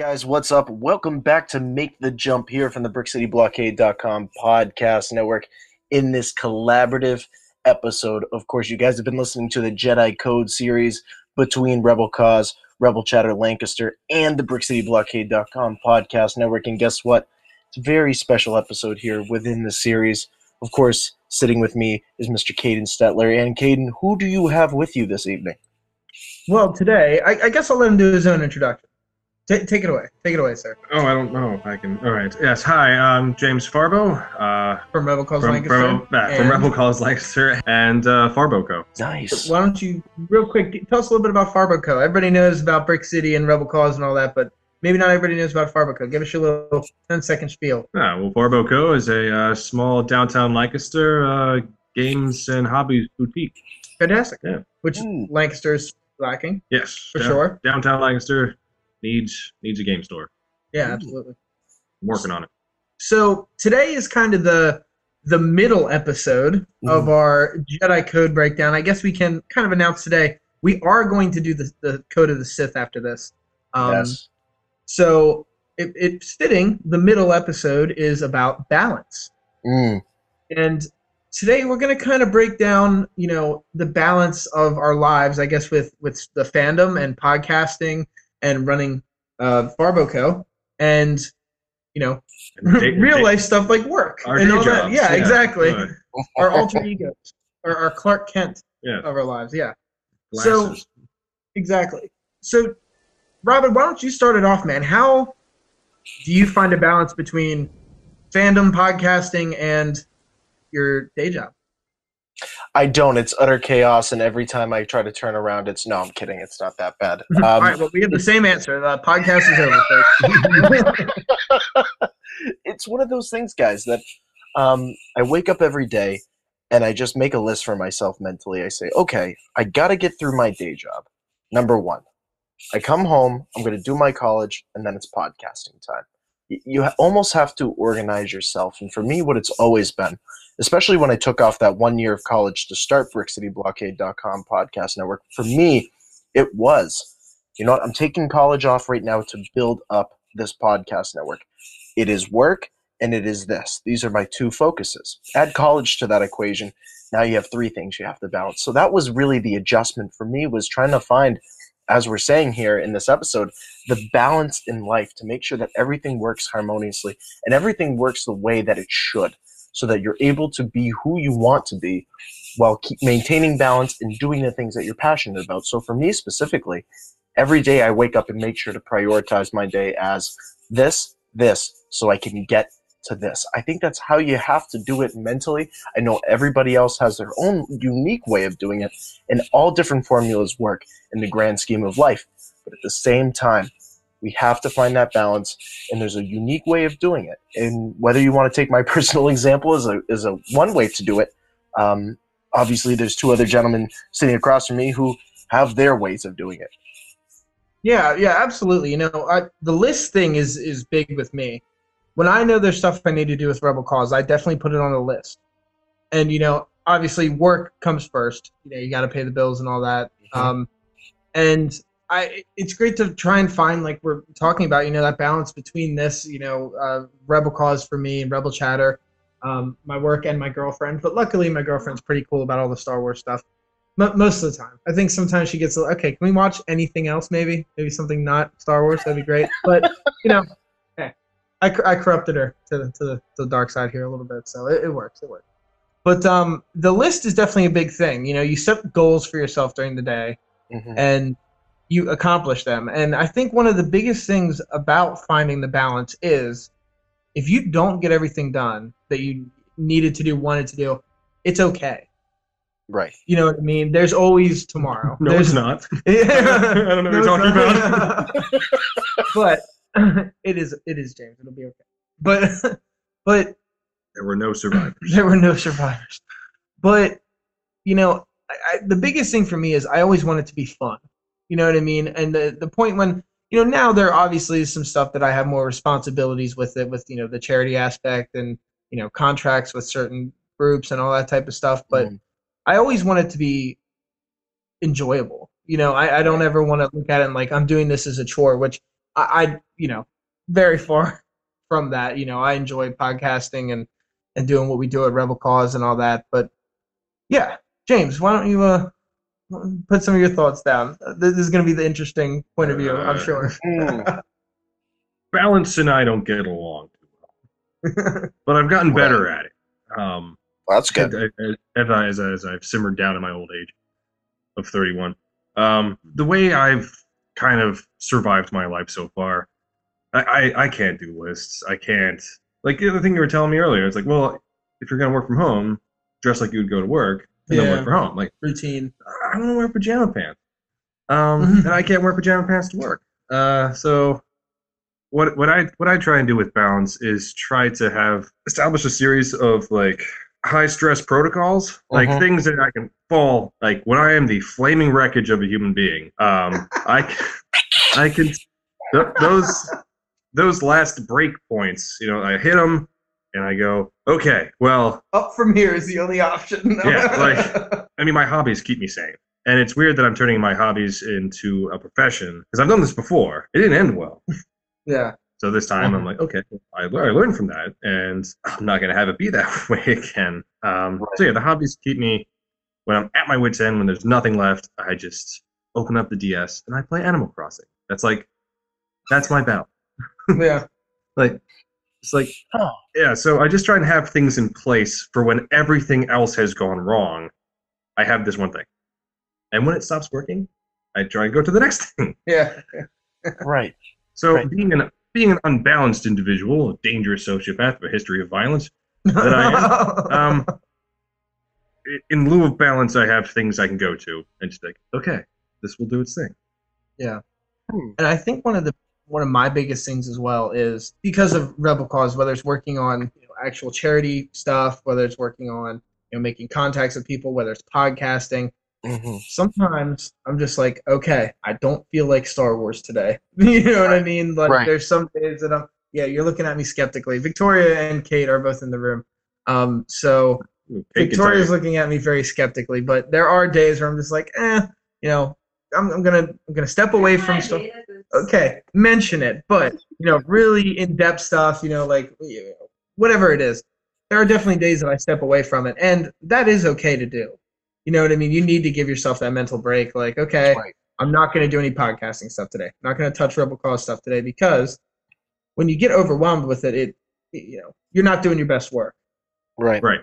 Guys, what's up? Welcome back to Make the Jump here from the BrickCityBlockade.com podcast network in this collaborative episode. Of course, you guys have been listening to the Jedi Code series between Rebel Cause, Rebel Chatter Lancaster, and the BrickCityBlockade.com podcast network. And guess what? It's a very special episode here within the series. Of course, sitting with me is Mr. Caden Stetler. And Caden, who do you have with you this evening? Well, today, I, I guess I'll let him do his own introduction. T- take it away. Take it away, sir. Oh, I don't know if I can. All right. Yes. Hi, I'm James Farbo. Uh, From Rebel Cause from, Lancaster. from, uh, from And Rebel Cause Lancaster and uh, Farboco. Nice. Why don't you, real quick, tell us a little bit about Farbo Co. Everybody knows about Brick City and Rebel Cause and all that, but maybe not everybody knows about Farbo Co. Give us your little 10 second spiel. Yeah, well, Farboco is a uh, small downtown Lancaster uh, games and hobbies boutique. Fantastic. Yeah. Which Mm. Lancaster's lacking. Yes. For down- sure. Downtown Lancaster needs needs a game store. Yeah, absolutely. I'm working on it. So today is kind of the the middle episode of our Jedi Code breakdown. I guess we can kind of announce today we are going to do the, the Code of the Sith after this. Um, yes. So it, it's fitting. The middle episode is about balance, Mm. and today we're going to kind of break down, you know, the balance of our lives. I guess with with the fandom and podcasting and running uh, Farboco, and you know, Day- real day- life stuff like work Our and all that. jobs, Yeah, exactly. good. Our alter egos, or our Clark Kent Yeah. of our lives. Yeah. Glasses. So- Exactly. So, Robin, why don't you start it off, man? How do you find a balance between fandom, podcasting, and your day job? I don't. It's utter chaos, and every time I try to turn around, it's no. I'm kidding. It's not that bad. Um, All right, well, we have the same answer. The podcast is over, it's one of those things, guys, that um, I wake up every day and I just make a list for myself mentally. I say, okay, I got to get through my day job. Number one, I come home, I'm going to do my college, and then it's podcasting time. Y- You almost have to organize yourself. And for me, what it's always been, especially when I took off that one year of college to start BrickCityBlockade.com podcast network, for me, it was, you know what, I'm taking college off right now to build up this podcast network. It is work and it is this. These are my two focuses. Add college to that equation. Now you have three things you have to balance. So that was really the adjustment for me was trying to find, as we're saying here in this episode, the balance in life to make sure that everything works harmoniously and everything works the way that it should so that you're able to be who you want to be while keep maintaining balance and doing the things that you're passionate about. So for me specifically, every day I wake up and make sure to prioritize my day as this, this, so I can get to this. I think that's how you have to do it mentally. I know everybody else has their own unique way of doing it, and all different formulas work in the grand scheme of life. But at the same time, we have to find that balance, and there's a unique way of doing it. And whether you want to take my personal example as a as a one way to do it, um, obviously there's two other gentlemen sitting across from me who have their ways of doing it. Yeah, yeah, absolutely. You know, I, the list thing is is big with me. When I know there's stuff I need to do with Rebel Cause, I definitely put it on the list. And you know, obviously, work comes first. You know, you got to pay the bills and all that. Mhm. Um, and I, it's great to try and find like we're talking about. You know, that balance between this, you know, uh, Rebel Cause for me and Rebel Chatter, um, my work and my girlfriend. But luckily, my girlfriend's pretty cool about all the Star Wars stuff. Mo- most of the time. I think sometimes she gets like, okay. Can we watch anything else? Maybe, maybe something not Star Wars. That'd be great. But you know, hey, I, cor- I corrupted her to the, to the to the dark side here a little bit, so it, it works. It works. But um, the list is definitely a big thing. You know, you set goals for yourself during the day, Mhm. and you accomplish them. And I think one of the biggest things about finding the balance is if you don't get everything done that you needed to do, wanted to do, it's okay. Right. You know what I mean? There's always tomorrow. No, There's, it's not. Yeah. I don't know what you're talking it's about. not. but it is it is James. It'll be okay. But but there were no survivors. there were no survivors. But you know, I, I, the biggest thing for me is I always want it to be fun. You know what I mean? And the the point when you know now there obviously is some stuff that I have more responsibilities with it, with you know the charity aspect and you know contracts with certain groups and all that type of stuff. But Mhm. I always want it to be enjoyable. You know, I, I don't ever want to look at it and like I'm doing this as a chore, which I, I you know very far from that. You know, I enjoy podcasting and and doing what we do at Rebel Cause and all that. But yeah, James, why don't you uh put some of your thoughts down? This is going to be the interesting point of view, I'm sure. Mm. Balance and I don't get along too well, but I've gotten better at it. Um, Well, that's good. as, as, I, as, I, as I've simmered down in my old age of 31. Um, the way I've kind of survived my life so far, I, I, I can't do lists. I can't. Like the thing you were telling me earlier, it's like, well, if you're going to work from home, dress like you would go to work and then Yeah. work from home. Like, Routine. I don't want to wear pajama pants. Um, Mhm. and I can't wear pajama pants to work. Uh, so what what I what I try and do with balance is try to have establish a series of like high stress protocols, like Mhm. things that I can fall like when I am the flaming wreckage of a human being. Um, I I can th- those those last break points. You know, I hit them and I go, okay, well, Up from here is the only option. Yeah, like- I mean, my hobbies keep me sane. And it's weird that I'm turning my hobbies into a profession because I've done this before. It didn't end well. yeah. So this time I'm like, okay, I, I learned from that, and I'm not going to have it be that way again. Um, So yeah, the hobbies keep me when I'm at my wits' end, when there's nothing left. I just open up the DS and I play Animal Crossing. That's like, that's my balance. Yeah. Like, it's like, Huh. yeah. So I just try and have things in place for when everything else has gone wrong. I have this one thing, and when it stops working, I try and go to the next thing. Yeah. Right. So Right. being an being an unbalanced individual, a dangerous sociopath with a history of violence, That I um, in lieu of balance, I have things I can go to and just like, okay, this will do its thing. Yeah. And I think one of the one of my biggest things as well is because of Rebel Cause, whether it's working on you know, actual charity stuff, whether it's working on you know making contacts with people, whether it's podcasting. hmm Sometimes I'm just like, okay, I don't feel like Star Wars today. you know what I mean? Like Right. there's some days that I'm yeah, you're looking at me skeptically. Victoria and Kate are both in the room. Um, so Ooh, Kate can tell Victoria's looking at me very skeptically, but there are days where I'm just like, eh, you know, I'm, I'm gonna I'm gonna step away from stuff. Okay, mention it, but you know, really in depth stuff, you know, like whatever it is. There are definitely days that I step away from it, and that is okay to do. You know what I mean? You need to give yourself that mental break. Like, okay, Right. I'm not going to do any podcasting stuff today. I'm not going to touch Rebel Cause stuff today because when you get overwhelmed with it, it you know you're not doing your best work. Right. Right.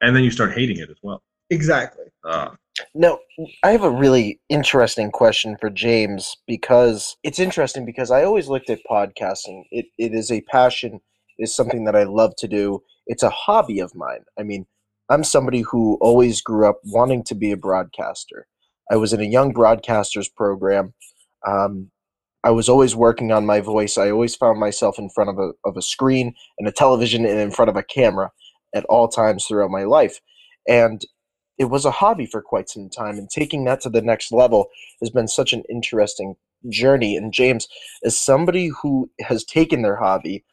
And then you start hating it as well. Exactly. Uh, No, I have a really interesting question for James because it's interesting because I always looked at podcasting. It it is a passion, it is something that I love to do. It's a hobby of mine. I mean, I'm somebody who always grew up wanting to be a broadcaster. I was in a young broadcasters program. Um, I was always working on my voice. I always found myself in front of a of a screen and a television and in front of a camera at all times throughout my life. And it was a hobby for quite some time and taking that to the next level has been such an interesting journey. And james as somebody who has taken their hobby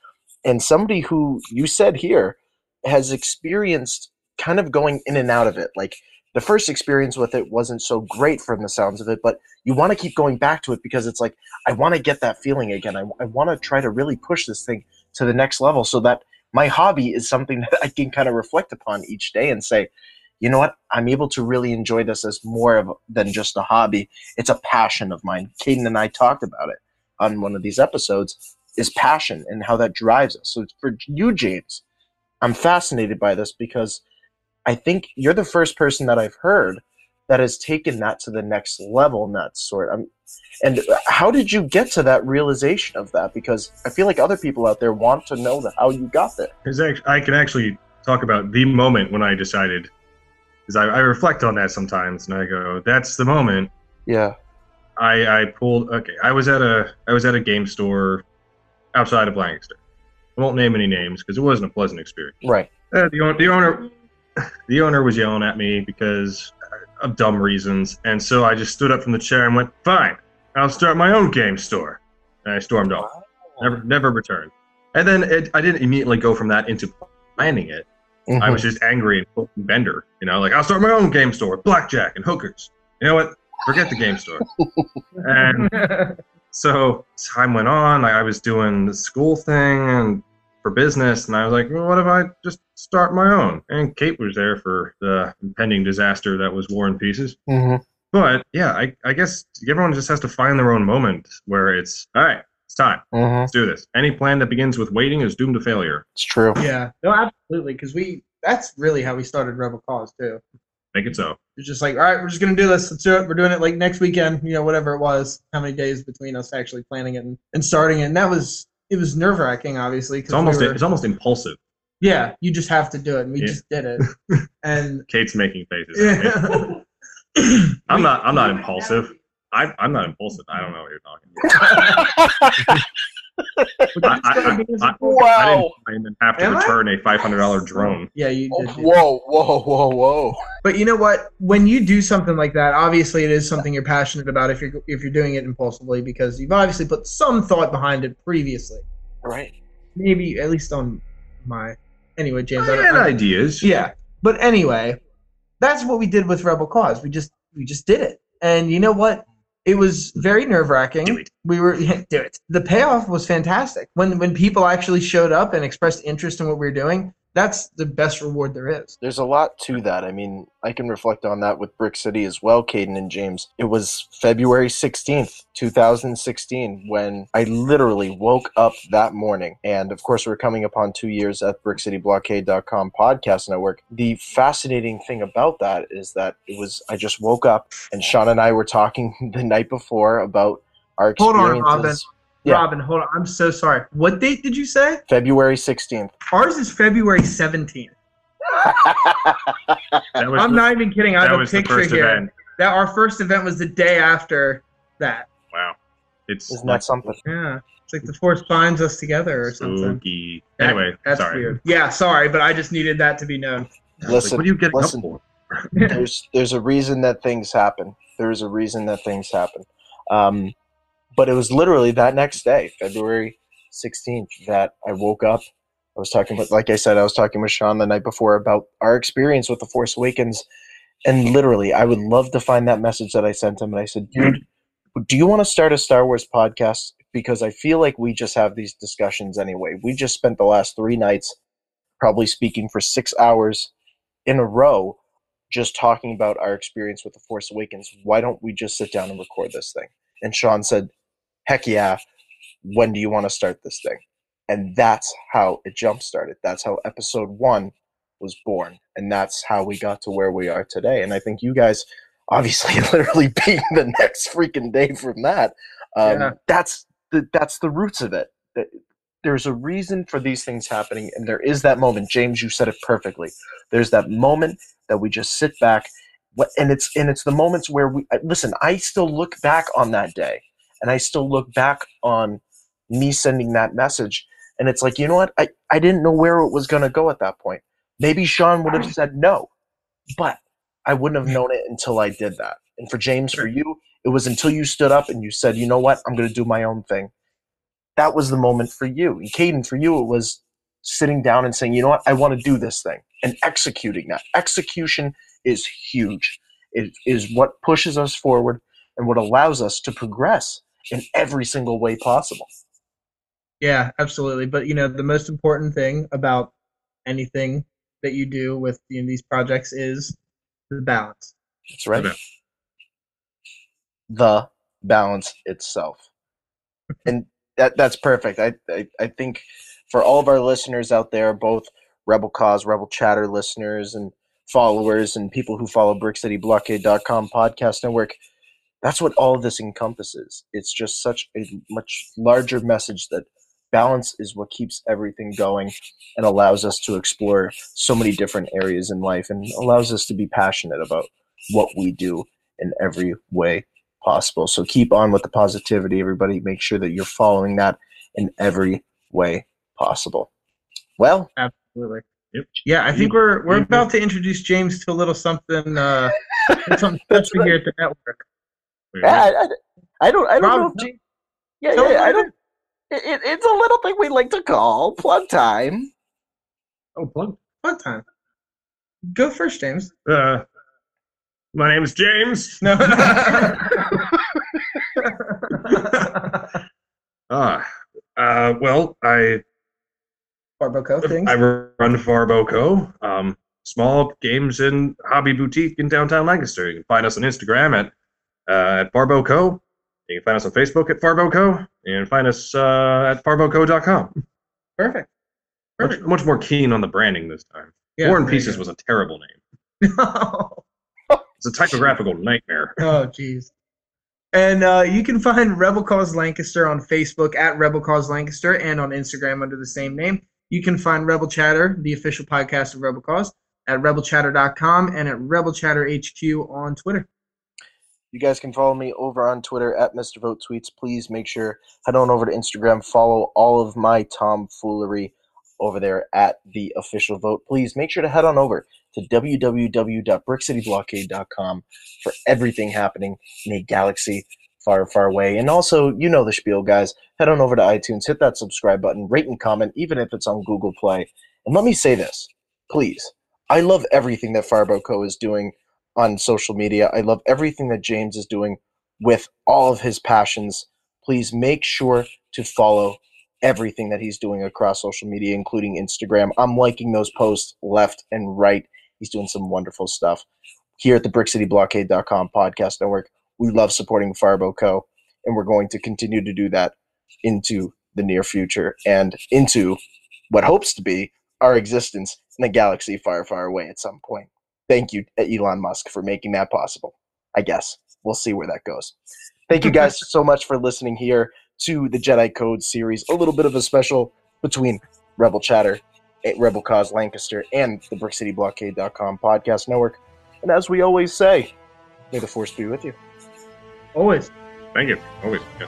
and somebody who you said here has experienced kind of going in and out of it like the first experience with it wasn't so great from the sounds of it but you want to keep going back to it because it's like i want to get that feeling again. I, I want to try to really push this thing to the next level so that my hobby is something that i can kind of reflect upon each day and say you know what? I'm able to really enjoy this as more of than just a hobby. It's a passion of mine. Caden and I talked about it on one of these episodes. Is passion and how that drives us. So for you, James, I'm fascinated by this because I think you're the first person that I've heard that has taken that to the next level in that sort. Um, and how did you get to that realization of that? Because I feel like other people out there want to know the, how you got there. I can actually talk about the moment when I decided, because I, I reflect on that sometimes, and I go, "That's the moment." Yeah. I I pulled. Okay, I was at a I was at a game store outside of Lancaster. I won't name any names because it wasn't a pleasant experience. Right. Uh, the, own- the owner the owner was yelling at me because of dumb reasons, and so I just stood up from the chair and went, "Fine, I'll start my own game store." And I stormed off. Never never returned. And then it, I didn't immediately go from that into planning it. I was just angry and bender. You know, like I'll start my own game store, blackjack and hookers. You know what? Forget the game store. and so time went on. I, I was doing the school thing and for business, and I was like, well, what if I just start my own? And Kate was there for the impending disaster that was War and Pieces. Mm-hmm. But yeah, I, I guess everyone just has to find their own moment where it's all right. It's time. Mm-hmm. Let's do this. Any plan that begins with waiting is doomed to failure. It's true. Yeah, no, absolutely, because we that's really how we started Rebel Cause too. Make it so. It's just like, all right, we're just gonna do this. Let's do it. We're doing it like next weekend. You know, whatever it was. How many days between us actually planning it and, and starting it? And that was it was nerve wracking, obviously. It's almost we were, it's almost impulsive. yeah. You just have to do it, and we Yeah. just did it. And Kate's making faces. at me. yeah. I'm not. I'm not impulsive. I, I'm not impulsive. I don't know what you're talking about. I, I, I, I, I wow. didn't even have to Am return a $500 drone. Yeah, you Oh, did. do whoa, whoa, whoa, whoa. But you know what? When you do something like that, obviously it is something you're passionate about. If you're if you're doing it impulsively, because you've obviously put some thought behind it previously. Right. Maybe at least on my. Anyway, James. I I don't, had I- ideas. yeah, but anyway, that's what we did with Rebel Cause. We just we just did it, and you know what? It was very nerve wracking. We were yeah, do it. The payoff was fantastic. When when people actually showed up and expressed interest in what we were doing, that's the best reward there is. There's a lot to that. I mean, I can reflect on that with Brick City as well, Caden and James. It was February 16th, 2016, when I literally woke up that morning. And of course, we're coming upon two years at BrickCityBlockade.com podcast network. The fascinating thing about that is that it was, I just woke up and Sean and I were talking the night before about our Hold on, experiences. Robin. Yeah. Robin, hold on. I'm so sorry. What date did you say? February 16th. Ours is February 17th. I'm the, not even kidding. I have a picture here. event. That our first event was the day after that. Wow. It's Isn't that something? Yeah. It's like the force binds us together or something. spooky. That- Anyway, That's sorry. weird. Yeah, sorry, but I just needed that to be known. Like, Listen, what are you getting listen. up for? there's there's a reason that things happen. There's a reason that things happen. Um, but it was literally that next day, February 16th, that I woke up. I was talking with, like I said, I was talking with Sean the night before about our experience with The Force Awakens. And literally, I would love to find that message that I sent him. And I said, dude, do you want to start a Star Wars podcast? Because I feel like we just have these discussions anyway. We just spent the last three nights probably speaking for six hours in a row just talking about our experience with The Force Awakens. Why don't we just sit down and record this thing? And Sean said, Heck yeah. When do you want to start this thing? And that's how it jump started. That's how episode one was born. And that's how we got to where we are today. And I think you guys, obviously, literally being the next freaking day from that, um, Yeah. that's the that's the roots of it. There's a reason for these things happening, and there is that moment. James, you said it perfectly. There's that moment that we just sit back, what- and it's and it's the moments where we listen. I still look back on that day, and I still look back on me sending that message, and it's like you know what? I I didn't know where it was going to go at that point. Maybe Sean would have said no, but I wouldn't have known it until I did that. And for James, for you, it was until you stood up and you said, you know what? I'm going to do my own thing. That was the moment for you. And Caden, for you, it was sitting down and saying, you know what? I want to do this thing and executing that. Execution is huge. It is what pushes us forward and what allows us to progress in every single way possible. Yeah, absolutely. But you know, the most important thing about anything that you do with you know, these projects is the balance. That's right. Okay. The balance itself. and that that's perfect. I, I I think for all of our listeners out there, both Rebel Cause, Rebel Chatter listeners and followers and people who follow BrickCityBlockade.com podcast network, that's what all of this encompasses. It's just such a much larger message that balance is what keeps everything going and allows us to explore so many different areas in life and allows us to be passionate about what we do in every way possible. So keep on with the positivity, everybody. Make sure that you're following that in every way possible. Well, Absolutely. Yep. Yeah, I think we're we're about to introduce James to a little something uh something special here at the network. Yeah, I, I, don't. I don't Rob, know. If, G- yeah, yeah, yeah I don't. It, it's a little thing we like to call plug time. Oh, plug plug time. Go first, James. Uh, my name is James. No. ah, uh, well, I. Farboco things. I run Farboco, um, small games and hobby boutique in downtown Lancaster. You can find us on Instagram at at Farbo Co. You can find us on Facebook at Farbo Co. And find us uh, at farboco.com. Perfect. Much, Perfect. much more keen on the branding this time. Yeah, War and Pieces was a terrible name. It's a typographical nightmare. Oh, jeez. And uh, you can find Rebel Cause Lancaster on Facebook at Rebel Cause Lancaster and on Instagram under the same name. You can find Rebel Chatter, the official podcast of Rebel Cause, at rebelchatter.com and at Rebel Chatter HQ on Twitter. You guys can follow me over on Twitter at Mr. Vote Tweets. Please make sure head on over to Instagram, follow all of my tomfoolery over there at the official vote. Please make sure to head on over to www.brickcityblockade.com for everything happening in a galaxy far, far away. And also, you know the spiel, guys. Head on over to iTunes, hit that subscribe button, rate and comment, even if it's on Google Play. And let me say this, please. I love everything that Farbo Co. is doing on social media. I love everything that James is doing with all of his passions. Please make sure to follow everything that he's doing across social media, including Instagram. I'm liking those posts left and right. He's doing some wonderful stuff. Here at the BrickCityBlockade.com podcast network, we love supporting Farbo Co. And we're going to continue to do that into the near future and into what hopes to be our existence in a galaxy far, far away at some point thank you Elon Musk for making that possible. I guess we'll see where that goes. Thank you guys so much for listening here to the Jedi Code series. A little bit of a special between Rebel Chatter, eh, Rebel Cause Lancaster, and the BrickCityBlockade.com podcast network. And as we always say, may the force be with you. Always. Thank you. Always. Yeah.